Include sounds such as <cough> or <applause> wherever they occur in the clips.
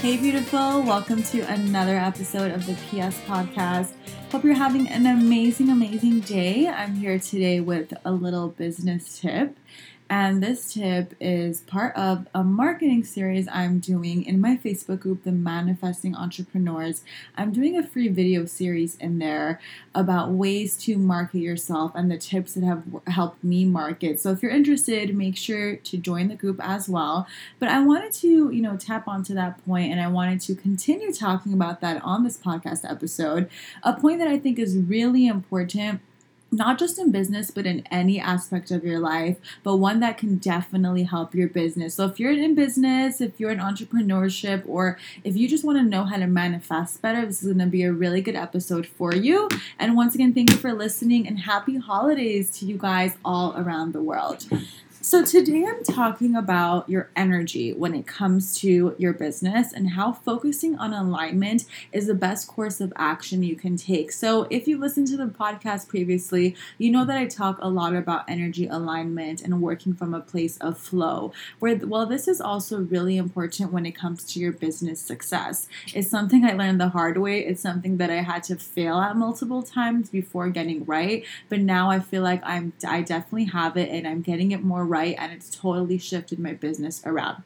Hey, beautiful. Welcome to another episode of the PS Podcast. Hope you're having an amazing, amazing day. I'm here today with a little business tip. And this tip is part of a marketing series I'm doing in my Facebook group, The Manifesting Entrepreneurs. I'm doing a free video series in there about ways to market yourself and the tips that have helped me market. So if you're interested, make sure to join the group as well. But I wanted to, you know, tap onto that point and I wanted to continue talking about that on this podcast episode. A point that I think is really important not just in business, but in any aspect of your life, but one that can definitely help your business. So, if you're in business, if you're in entrepreneurship, or if you just want to know how to manifest better, this is going to be a really good episode for you. And once again, thank you for listening and happy holidays to you guys all around the world. So, today I'm talking about your energy when it comes to your business and how focusing on alignment is the best course of action you can take. So, if you listened to the podcast previously, you know that I talk a lot about energy alignment and working from a place of flow. Where, well, this is also really important when it comes to your business success. It's something I learned the hard way, it's something that I had to fail at multiple times before getting right. But now I feel like I'm, I definitely have it and I'm getting it more right and it's totally shifted my business around.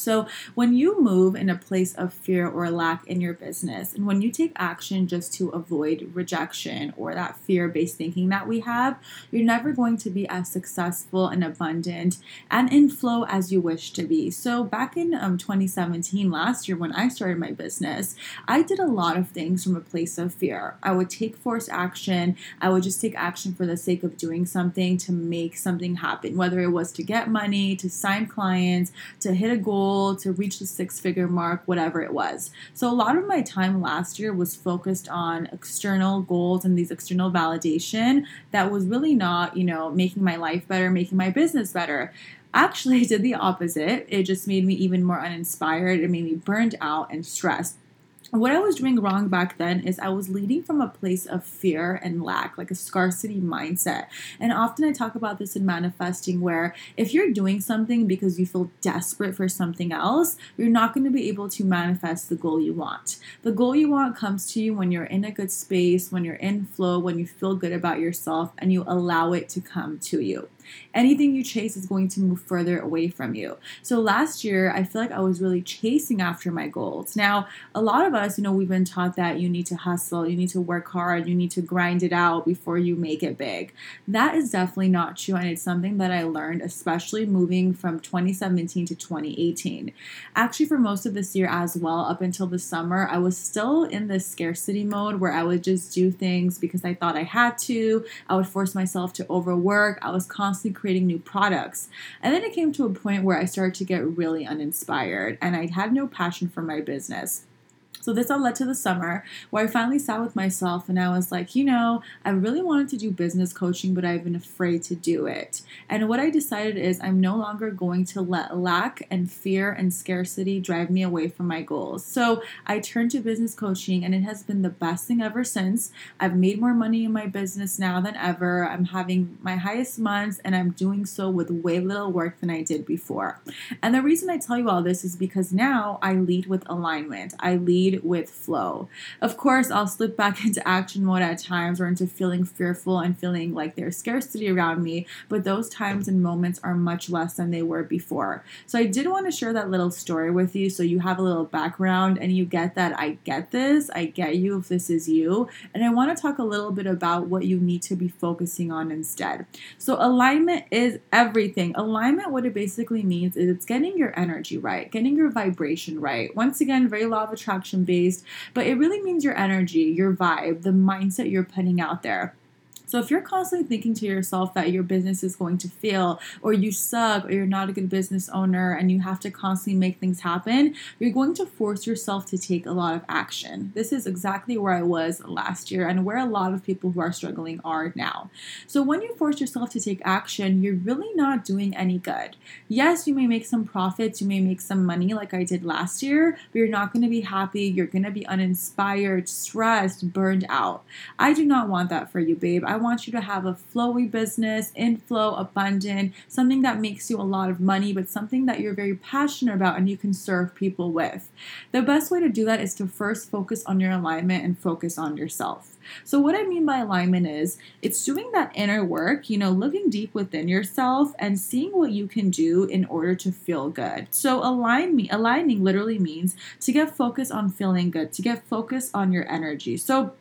So, when you move in a place of fear or lack in your business, and when you take action just to avoid rejection or that fear based thinking that we have, you're never going to be as successful and abundant and in flow as you wish to be. So, back in um, 2017, last year, when I started my business, I did a lot of things from a place of fear. I would take forced action, I would just take action for the sake of doing something to make something happen, whether it was to get money, to sign clients, to hit a goal goal to reach the six figure mark, whatever it was. So, a lot of my time last year was focused on external goals and these external validation that was really not, you know, making my life better, making my business better actually I did the opposite. It just made me even more uninspired. It made me burned out and stressed what I was doing wrong back then is I was leading from a place of fear and lack, like a scarcity mindset. And often I talk about this in manifesting, where if you're doing something because you feel desperate for something else, you're not going to be able to manifest the goal you want. The goal you want comes to you when you're in a good space, when you're in flow, when you feel good about yourself, and you allow it to come to you anything you chase is going to move further away from you. So last year, I feel like I was really chasing after my goals. Now, a lot of us, you know, we've been taught that you need to hustle, you need to work hard, you need to grind it out before you make it big. That is definitely not true. And it's something that I learned, especially moving from 2017 to 2018. Actually, for most of this year as well, up until the summer, I was still in this scarcity mode where I would just do things because I thought I had to. I would force myself to overwork. I was constantly constantly creating new products. And then it came to a point where I started to get really uninspired and I had no passion for my business. So this all led to the summer where I finally sat with myself and I was like, you know, I really wanted to do business coaching, but I've been afraid to do it. And what I decided is I'm no longer going to let lack and fear and scarcity drive me away from my goals. So I turned to business coaching and it has been the best thing ever since. I've made more money in my business now than ever. I'm having my highest months and I'm doing so with way little work than I did before. And the reason I tell you all this is because now I lead with alignment. I lead lead with flow. Of course, I'll slip back <laughs> into action mode at times or into feeling fearful and feeling like there's scarcity around me, but those times and moments are much less than they were before. So I did want to share that little story with you so you have a little background and you get that I get this, I get you if this is you. And I want to talk a little bit about what you need to be focusing on instead. So alignment is everything. Alignment, what it basically means is it's getting your energy right, getting your vibration right. Once again, very law of attraction based, but it really means your energy, your vibe, the mindset you're putting out there. So if you're constantly thinking to yourself that your business is going to fail or you suck or you're not a good business owner and you have to constantly make things happen, you're going to force yourself to take a lot of action. This is exactly where I was last year and where a lot of people who are struggling are now. So when you force yourself to take action, you're really not doing any good. Yes, you may make some profits, you may make some money like I did last year, but you're not going to be happy, you're going to be uninspired, stressed, burned out. I do not want that for you, babe. I want you to have a flowy business, inflow, abundant, something that makes you a lot of money, but something that you're very passionate about and you can serve people with. The best way to do that is to first focus on your alignment and focus on yourself. So, what I mean by alignment is it's doing that inner work, you know, looking deep within yourself and seeing what you can do in order to feel good. So, align me, aligning literally means to get focused on feeling good, to get focused on your energy. So,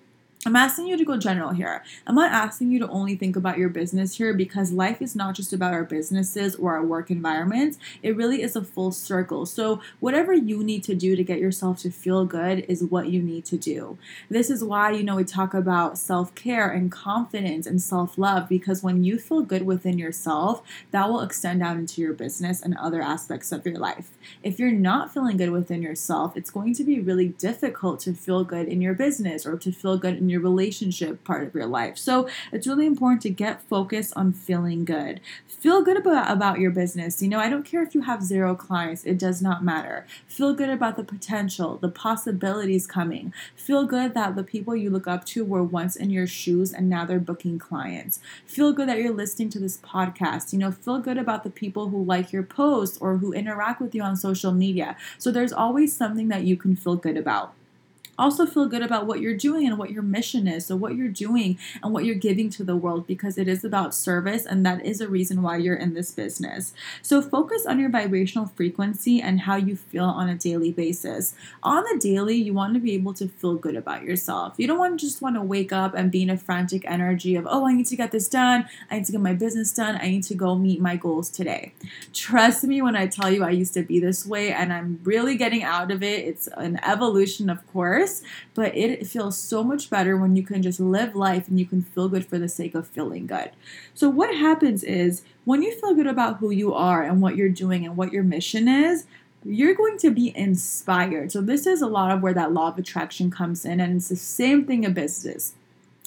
I'm asking you to go general here. I'm not asking you to only think about your business here because life is not just about our businesses or our work environments. It really is a full circle. So, whatever you need to do to get yourself to feel good is what you need to do. This is why, you know, we talk about self care and confidence and self love because when you feel good within yourself, that will extend out into your business and other aspects of your life. If you're not feeling good within yourself, it's going to be really difficult to feel good in your business or to feel good your relationship part of your life. So it's really important to get focused on feeling good. Feel good about, about your business. You know, I don't care if you have zero clients, it does not matter. Feel good about the potential, the possibilities coming. Feel good that the people you look up to were once in your shoes and now they're booking clients. Feel good that you're listening to this podcast. You know, feel good about the people who like your posts or who interact with you on social media. So there's always something that you can feel good about also feel good about what you're doing and what your mission is. So, what you're doing and what you're giving to the world because it is about service and that is a reason why you're in this business. So, focus on your vibrational frequency and how you feel on a daily basis. On the daily, you want to be able to feel good about yourself. You don't want to just want to wake up and be in a frantic energy of, oh, I need to get this done. I need to get my business done. I need to go meet my goals today. Trust me when I tell you I used to be this way and I'm really getting out of it. It's an evolution, of course course, but it feels so much better when you can just live life and you can feel good for the sake of feeling good. So, what happens is when you feel good about who you are and what you're doing and what your mission is, you're going to be inspired. So, this is a lot of where that law of attraction comes in, and it's the same thing in business.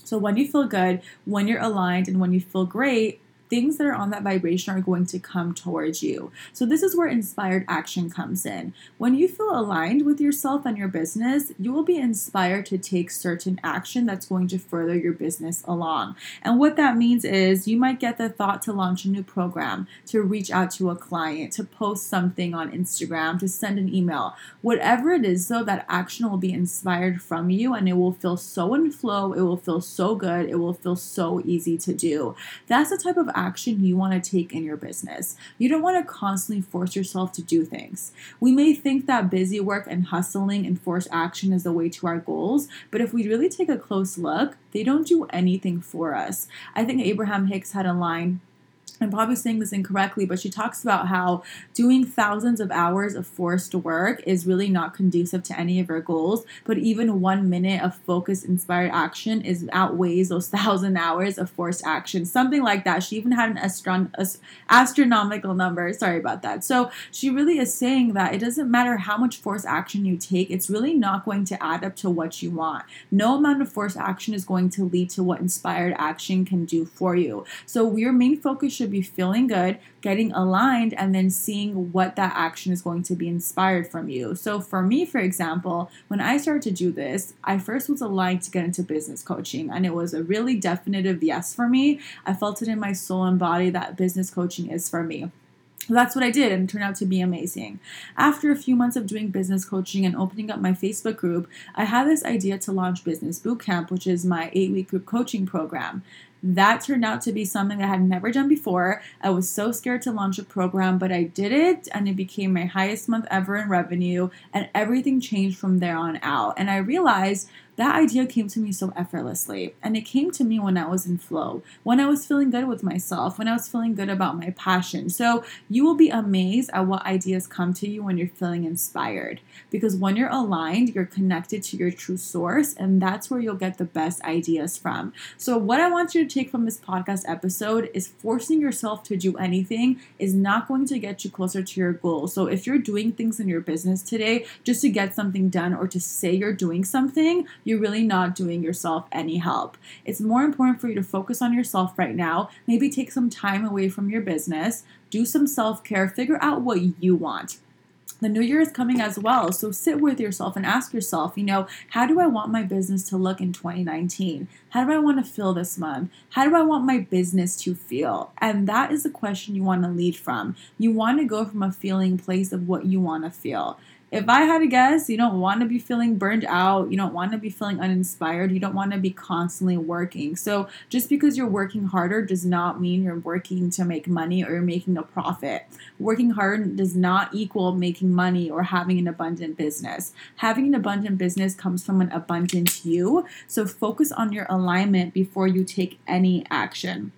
So, when you feel good, when you're aligned, and when you feel great, things that are on that vibration are going to come towards you. So, this is where inspired action comes in. When you feel aligned with yourself and your business, you will be inspired to take certain action that's going to further your business along. And what that means is you might get the thought to launch a new program, to reach out to a client, to post something on Instagram, to send an email. Whatever it is, though, that action will be inspired from you and it will feel so in flow, it will feel so good, it will feel so easy to do. That's the type of action you want to take in your business. You don't want to constantly force yourself to do things. We may think that busy work and hustling and forced action is the way to our goals, but if we really take a close look, they don't do anything for us. I think Abraham Hicks had a line I'm probably saying this incorrectly, but she talks about how doing thousands of hours of forced work is really not conducive to any of her goals. But even one minute of focused, inspired action is outweighs those <laughs> thousand hours of forced action, something like that. She even had an astron- astronomical number. Sorry about that. So she really is saying that it doesn't matter how much forced action you take; it's really not going to add up to what you want. No amount of forced action is going to lead to what inspired action can do for you. So your main focus should be feeling good, getting aligned, and then seeing what that action is going to be inspired from you. So, for me, for example, when I started to do this, I first was aligned to get into business coaching, and it was a really definitive yes for me. I felt it in my soul and body that business coaching is for me. That's what I did, and it turned out to be amazing. After a few months of doing business coaching and opening up my Facebook group, I had this idea to launch Business Bootcamp, which is my eight week group coaching program. That turned out to be something I had never done before. I was so scared to launch a program, but I did it and it became my highest month ever in revenue, and everything changed from there on out. And I realized that idea came to me so effortlessly. And it came to me when I was in flow, when I was feeling good with myself, when I was feeling good about my passion. So you will be amazed at what ideas come to you when you're feeling inspired. Because when you're aligned, you're connected to your true source, and that's where you'll get the best ideas from. So, what I want you to take from this podcast episode is forcing yourself to do anything is not going to get you closer to your goal. So if you're doing things in your business today just to get something done or to say you're doing something, you're really not doing yourself any help. It's more important for you to focus on yourself right now. Maybe take some time away from your business, do some self care, figure out what you want the new year is coming as well. So sit with yourself and ask yourself, you know, how do I want my business to look in 2019? How do I want to feel this month? How do I want my business to feel? And that is the question you want to lead from. You want to go from a feeling place of what you want to feel if I had to guess, you don't want to be feeling burned out. You don't want to be feeling uninspired. You don't want to be constantly working. So, just because you're working harder does not mean you're working to make money or you're making a profit. Working hard does not equal making money or having an abundant business. Having an abundant business comes from an abundant you. So, focus on your alignment before you take any action.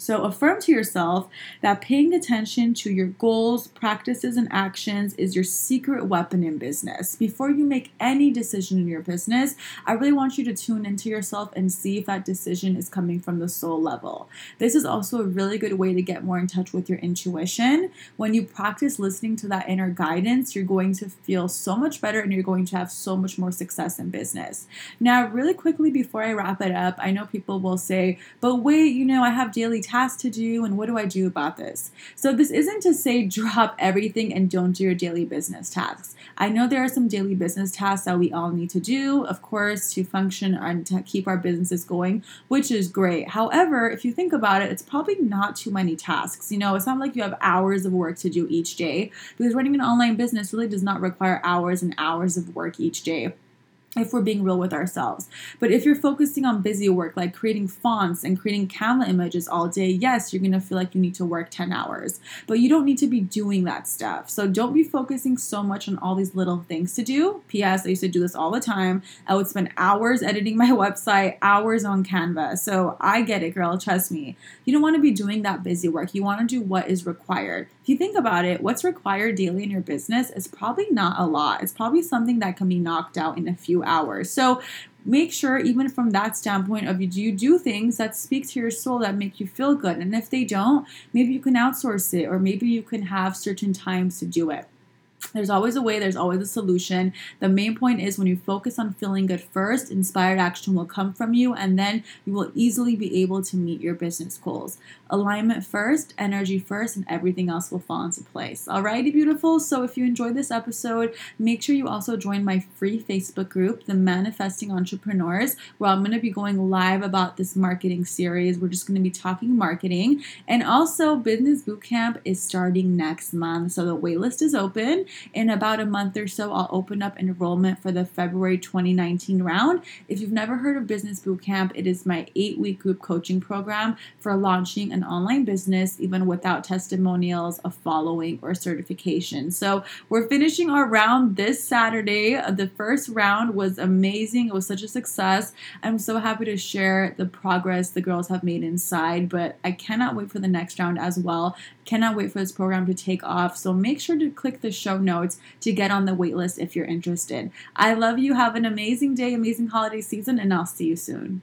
So affirm to yourself that paying attention to your goals, practices, and actions is your secret weapon in business. Before you make any decision in your business, I really want you to tune into yourself and see if that decision is coming from the soul level. This is also a really good way to get more in touch with your intuition. When you practice listening to that inner guidance, you're going to feel so much better and you're going to have so much more success in business. Now, really quickly before I wrap it up, I know people will say, but wait, you know, I have daily tasks to do and what do I do about this? So, this isn't to say <laughs> drop everything and don't do your daily business tasks. I know there are some daily business tasks that we all need to do, of course, to function and to keep our businesses going, which is great. However, if you think about it, it's probably not too many tasks. You know, it's not like you have hours of work to do each day because running an online business really does not require hours and hours of work each day if we're being real with ourselves. But if you're focusing on busy work like creating fonts and creating Canva images all day, yes, you're to feel like you need to work 10 hours. But you don't need to be doing that stuff. So don't be focusing so much on all these little things to do. P.S. I used to do this all the time. I would spend hours editing my <laughs> website, hours on Canva. So I get it, girl. Trust me. You don't want to be doing that busy work. You want to do what is required. If you think about it, what's required daily in your business is probably not a lot. It's probably something that can be knocked out in a few hours. So make sure even from that standpoint of you do you do things that speak to your soul that make you feel good and if they don't maybe you can outsource it or maybe you can have certain times to do it there's always a way, there's always a solution. The main point is when you focus on feeling good first, inspired action will come from you, and then you will easily be able to meet your business goals. Alignment first, energy first, and everything else will fall into place. Alrighty, beautiful. So if you enjoyed this episode, make sure you also join my free Facebook group, The Manifesting Entrepreneurs, where I'm going to be going live about this marketing series. We're just going to be talking marketing. And also, Business Bootcamp is starting next month. So the waitlist is open. In about a month or so, I'll open up enrollment for the February 2019 round. If you've never heard of Business Bootcamp, it is my eight week group coaching program for launching an online business, even without testimonials, a following, or certification. So we're finishing our round this Saturday. The first round was amazing, it was such a success. I'm so happy to share the progress the girls have made inside, but I cannot wait for the next round as well. Cannot wait for this program to take off. So make sure to click the show notes to get on the waitlist if you're interested. I love you. Have an amazing day, amazing holiday season, and I'll see you soon.